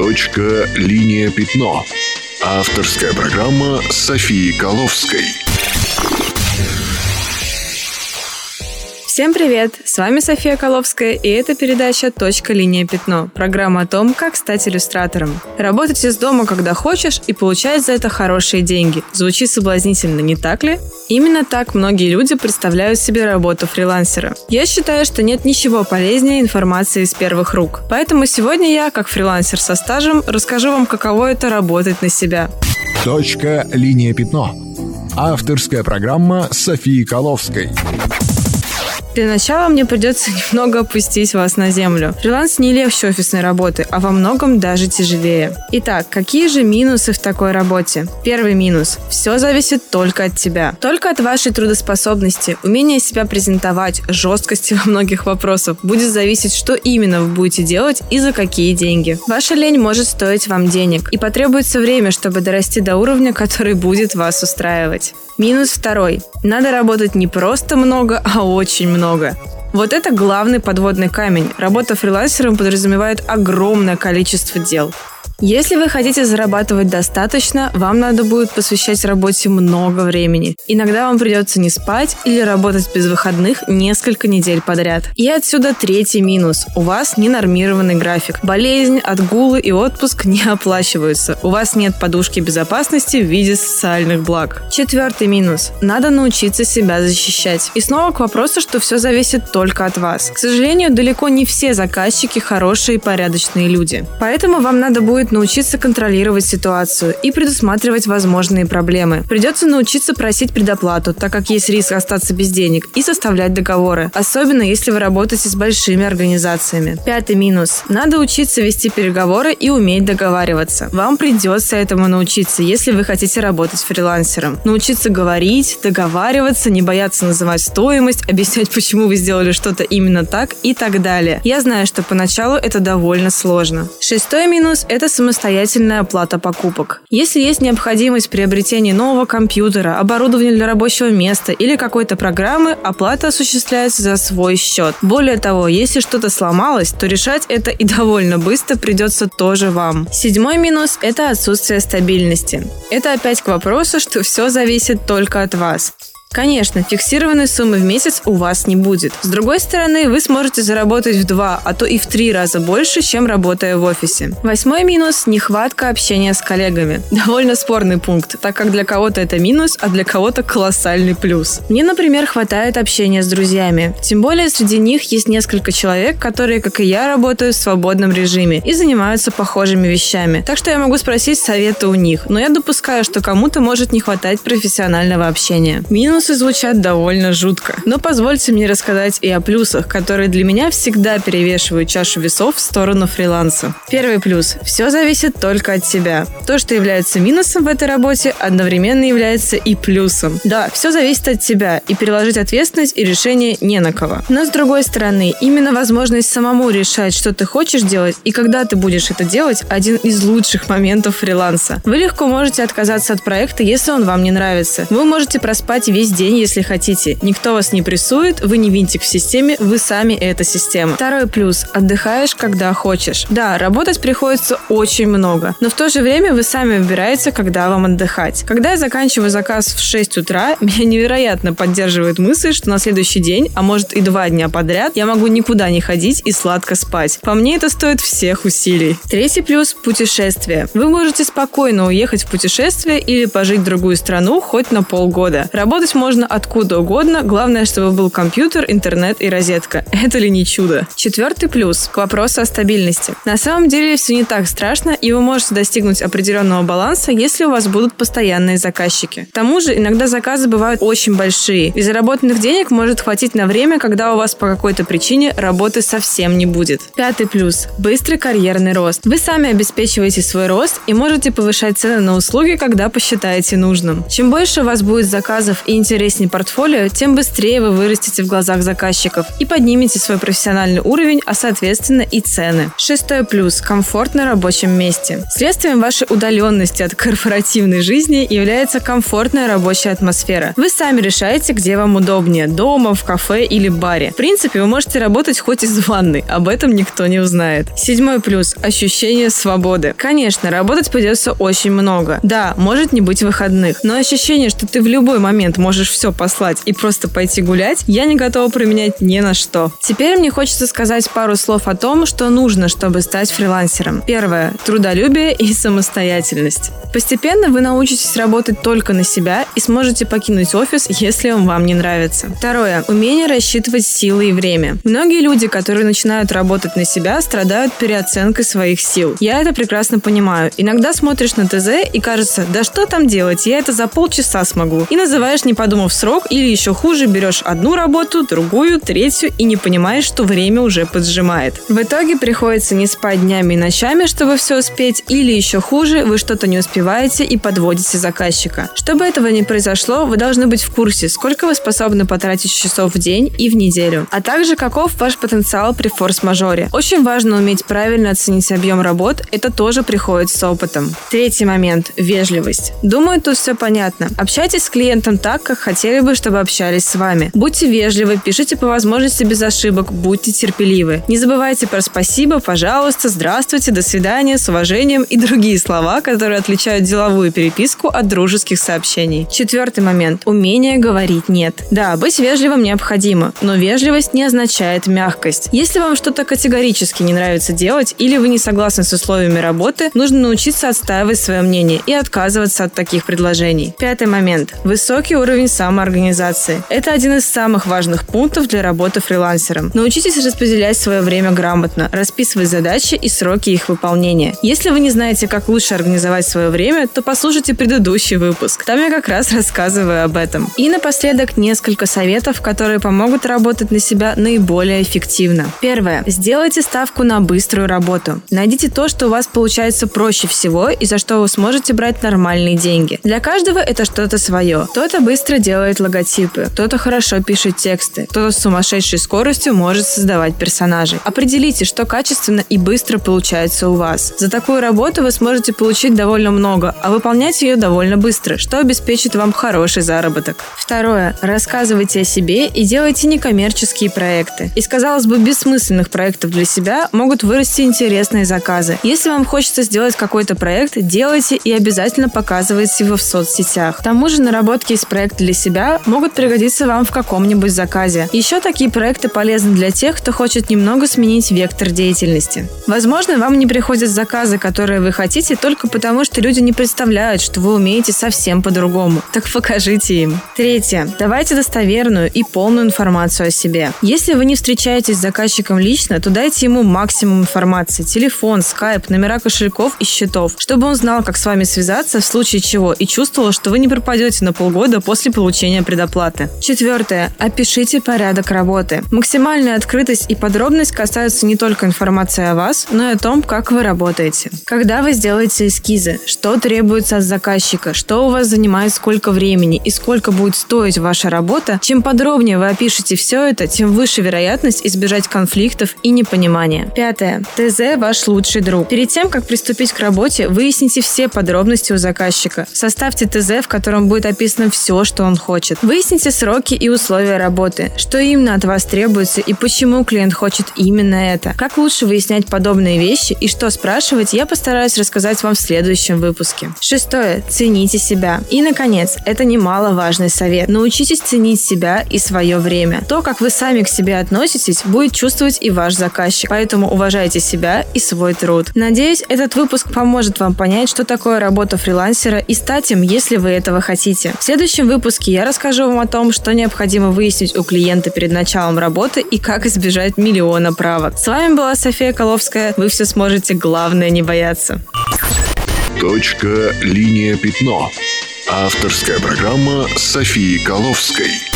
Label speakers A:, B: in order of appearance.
A: Точка «Линия пятно». Авторская программа Софии Коловской.
B: Всем привет! С вами София Коловская, и это передача «Точка. Линия. Пятно» – программа о том, как стать иллюстратором. Работать из дома, когда хочешь, и получать за это хорошие деньги. Звучит соблазнительно, не так ли? Именно так многие люди представляют себе работу фрилансера. Я считаю, что нет ничего полезнее информации из первых рук. Поэтому сегодня я, как фрилансер со стажем, расскажу вам, каково это работать на себя.
A: Точка. Линия. Пятно. Авторская программа Софии Коловской.
B: Для начала мне придется немного опустить вас на землю. Фриланс не легче офисной работы, а во многом даже тяжелее. Итак, какие же минусы в такой работе? Первый минус. Все зависит только от тебя. Только от вашей трудоспособности, умения себя презентовать, жесткости во многих вопросах будет зависеть, что именно вы будете делать и за какие деньги. Ваша лень может стоить вам денег, и потребуется время, чтобы дорасти до уровня, который будет вас устраивать. Минус второй. Надо работать не просто много, а очень много. Вот это главный подводный камень. Работа фрилансером подразумевает огромное количество дел. Если вы хотите зарабатывать достаточно, вам надо будет посвящать работе много времени. Иногда вам придется не спать или работать без выходных несколько недель подряд. И отсюда третий минус. У вас ненормированный график. Болезнь, отгулы и отпуск не оплачиваются. У вас нет подушки безопасности в виде социальных благ. Четвертый минус. Надо научиться себя защищать. И снова к вопросу, что все зависит только от вас. К сожалению, далеко не все заказчики хорошие и порядочные люди. Поэтому вам надо будет будет научиться контролировать ситуацию и предусматривать возможные проблемы. Придется научиться просить предоплату, так как есть риск остаться без денег, и составлять договоры, особенно если вы работаете с большими организациями. Пятый минус. Надо учиться вести переговоры и уметь договариваться. Вам придется этому научиться, если вы хотите работать фрилансером. Научиться говорить, договариваться, не бояться называть стоимость, объяснять, почему вы сделали что-то именно так и так далее. Я знаю, что поначалу это довольно сложно. Шестой минус – это самостоятельная оплата покупок. Если есть необходимость приобретения нового компьютера, оборудования для рабочего места или какой-то программы, оплата осуществляется за свой счет. Более того, если что-то сломалось, то решать это и довольно быстро придется тоже вам. Седьмой минус – это отсутствие стабильности. Это опять к вопросу, что все зависит только от вас. Конечно, фиксированной суммы в месяц у вас не будет. С другой стороны, вы сможете заработать в два, а то и в три раза больше, чем работая в офисе. Восьмой минус – нехватка общения с коллегами. Довольно спорный пункт, так как для кого-то это минус, а для кого-то колоссальный плюс. Мне, например, хватает общения с друзьями. Тем более среди них есть несколько человек, которые, как и я, работают в свободном режиме и занимаются похожими вещами. Так что я могу спросить совета у них, но я допускаю, что кому-то может не хватать профессионального общения. Минус Минусы звучат довольно жутко. Но позвольте мне рассказать и о плюсах, которые для меня всегда перевешивают чашу весов в сторону фриланса. Первый плюс. Все зависит только от тебя. То, что является минусом в этой работе, одновременно является и плюсом. Да, все зависит от тебя, и переложить ответственность и решение не на кого. Но с другой стороны, именно возможность самому решать, что ты хочешь делать и когда ты будешь это делать, один из лучших моментов фриланса. Вы легко можете отказаться от проекта, если он вам не нравится. Вы можете проспать весь весь день, если хотите. Никто вас не прессует, вы не винтик в системе, вы сами эта система. Второй плюс. Отдыхаешь, когда хочешь. Да, работать приходится очень много, но в то же время вы сами выбираете, когда вам отдыхать. Когда я заканчиваю заказ в 6 утра, меня невероятно поддерживает мысль, что на следующий день, а может и два дня подряд, я могу никуда не ходить и сладко спать. По мне это стоит всех усилий. Третий плюс – путешествие. Вы можете спокойно уехать в путешествие или пожить в другую страну хоть на полгода. Работать можно откуда угодно, главное, чтобы был компьютер, интернет и розетка. Это ли не чудо? Четвертый плюс – к вопросу о стабильности. На самом деле все не так страшно, и вы можете достигнуть определенного баланса, если у вас будут постоянные заказчики. К тому же, иногда заказы бывают очень большие, и заработанных денег может хватить на время, когда у вас по какой-то причине работы совсем не будет. Пятый плюс – быстрый карьерный рост. Вы сами обеспечиваете свой рост и можете повышать цены на услуги, когда посчитаете нужным. Чем больше у вас будет заказов и интереснее портфолио, тем быстрее вы вырастете в глазах заказчиков и поднимете свой профессиональный уровень, а соответственно и цены. Шестой плюс – комфорт на рабочем месте. Следствием вашей удаленности от корпоративной жизни является комфортная рабочая атмосфера. Вы сами решаете, где вам удобнее – дома, в кафе или баре. В принципе, вы можете работать хоть из ванны, об этом никто не узнает. Седьмой плюс – ощущение свободы. Конечно, работать придется очень много. Да, может не быть выходных, но ощущение, что ты в любой момент можешь все послать и просто пойти гулять, я не готова променять ни на что. Теперь мне хочется сказать пару слов о том, что нужно, чтобы стать фрилансером. Первое – трудолюбие и самостоятельность. Постепенно вы научитесь работать только на себя и сможете покинуть офис, если он вам не нравится. Второе – умение рассчитывать силы и время. Многие люди, которые начинают работать на себя, страдают переоценкой своих сил. Я это прекрасно понимаю. Иногда смотришь на ТЗ и кажется, да что там делать, я это за полчаса смогу. И называешь, не подумав срок, или еще хуже, берешь одну работу, другую, третью и не понимаешь, что время уже поджимает. В итоге приходится не спать днями и ночами, чтобы все успеть, или еще хуже, вы что-то не успеваете и подводите заказчика. Чтобы этого не произошло, вы должны быть в курсе, сколько вы способны потратить часов в день и в неделю, а также каков ваш потенциал при форс-мажоре. Очень важно уметь правильно оценить объем работ, это тоже приходит с опытом. Третий момент – вежливость. Думаю, тут все понятно. Общайтесь с клиентом так, как хотели бы, чтобы общались с вами. Будьте вежливы, пишите по возможности без ошибок, будьте терпеливы. Не забывайте про спасибо, пожалуйста, здравствуйте, до свидания, с уважением и другие слова, которые отличают деловую переписку от дружеских сообщений. Четвертый момент – умение говорить «нет». Да, быть вежливым необходимо, но вежливость не означает мягкость. Если вам что-то категорически не нравится делать или вы не согласны с условиями работы, нужно научиться отстаивать свое мнение и отказываться от таких предложений. Пятый момент – высокий уровень самоорганизации. Это один из самых важных пунктов для работы фрилансером. Научитесь распределять свое время грамотно, расписывать задачи и сроки их выполнения. Если вы не знаете, как лучше организовать свое время, то послушайте предыдущий выпуск. Там я как раз рассказываю об этом. И напоследок несколько советов, которые помогут работать на себя наиболее эффективно. Первое. Сделайте ставку на быструю работу. Найдите то, что у вас получается проще всего и за что вы сможете брать нормальные деньги. Для каждого это что-то свое. Кто-то быстро делает логотипы, кто-то хорошо пишет тексты, кто-то с сумасшедшей скоростью может создавать персонажей. Определите, что качественно и быстро получается у вас. За такую работу вы сможете получить довольно много, а выполнять ее довольно быстро, что обеспечит вам хороший заработок. Второе. Рассказывайте о себе и делайте некоммерческие проекты. Из, казалось бы, бессмысленных проектов для себя могут вырасти интересные заказы. Если вам хочется сделать какой-то проект, делайте и обязательно показывайте его в соцсетях. К тому же наработки из проекта для себя могут пригодиться вам в каком-нибудь заказе. Еще такие проекты полезны для тех, кто хочет немного сменить вектор деятельности. Возможно, вам не приходят заказы, которые вы хотите, только потому, что люди не представляют, что вы умеете совсем по-другому. Так покажите им. Третье. Давайте достоверную и полную информацию о себе. Если вы не встречаетесь с заказчиком лично, то дайте ему максимум информации. Телефон, скайп, номера кошельков и счетов, чтобы он знал, как с вами связаться в случае чего и чувствовал, что вы не пропадете на полгода после получения предоплаты. Четвертое. Опишите порядок работы. Максимальная открытость и подробность касаются не только информации о вас, но и о том, как вы работаете. Когда вы сделаете эскизы, что требуется от заказчика, что у вас занимает сколько времени и сколько будет стоить ваша работа, чем подробнее вы опишете все это, тем выше вероятность избежать конфликтов и непонимания. Пятое. ТЗ – ваш лучший друг. Перед тем, как приступить к работе, выясните все подробности у заказчика. Составьте ТЗ, в котором будет описано все, что он хочет. Выясните сроки и условия работы, что именно от вас требуется и почему клиент хочет именно это. Как лучше выяснять подобные вещи и что спрашивать, я постараюсь рассказать вам в следующем выпуске. Шестое. Цените себя. И, наконец, это немаловажный совет. Научитесь ценить себя и свое время. То, как вы сами к себе относитесь, будет чувствовать и ваш заказчик. Поэтому уважайте себя и свой труд. Надеюсь, этот выпуск поможет вам понять, что такое работа фрилансера и стать им, если вы этого хотите. В следующем выпуске я расскажу вам о том, что необходимо выяснить у клиента перед началом работы и как избежать миллиона правок. С вами была София Коловская. Вы все сможете, главное не бояться.
A: Точка, линия, пятно. Авторская программа Софии Коловской.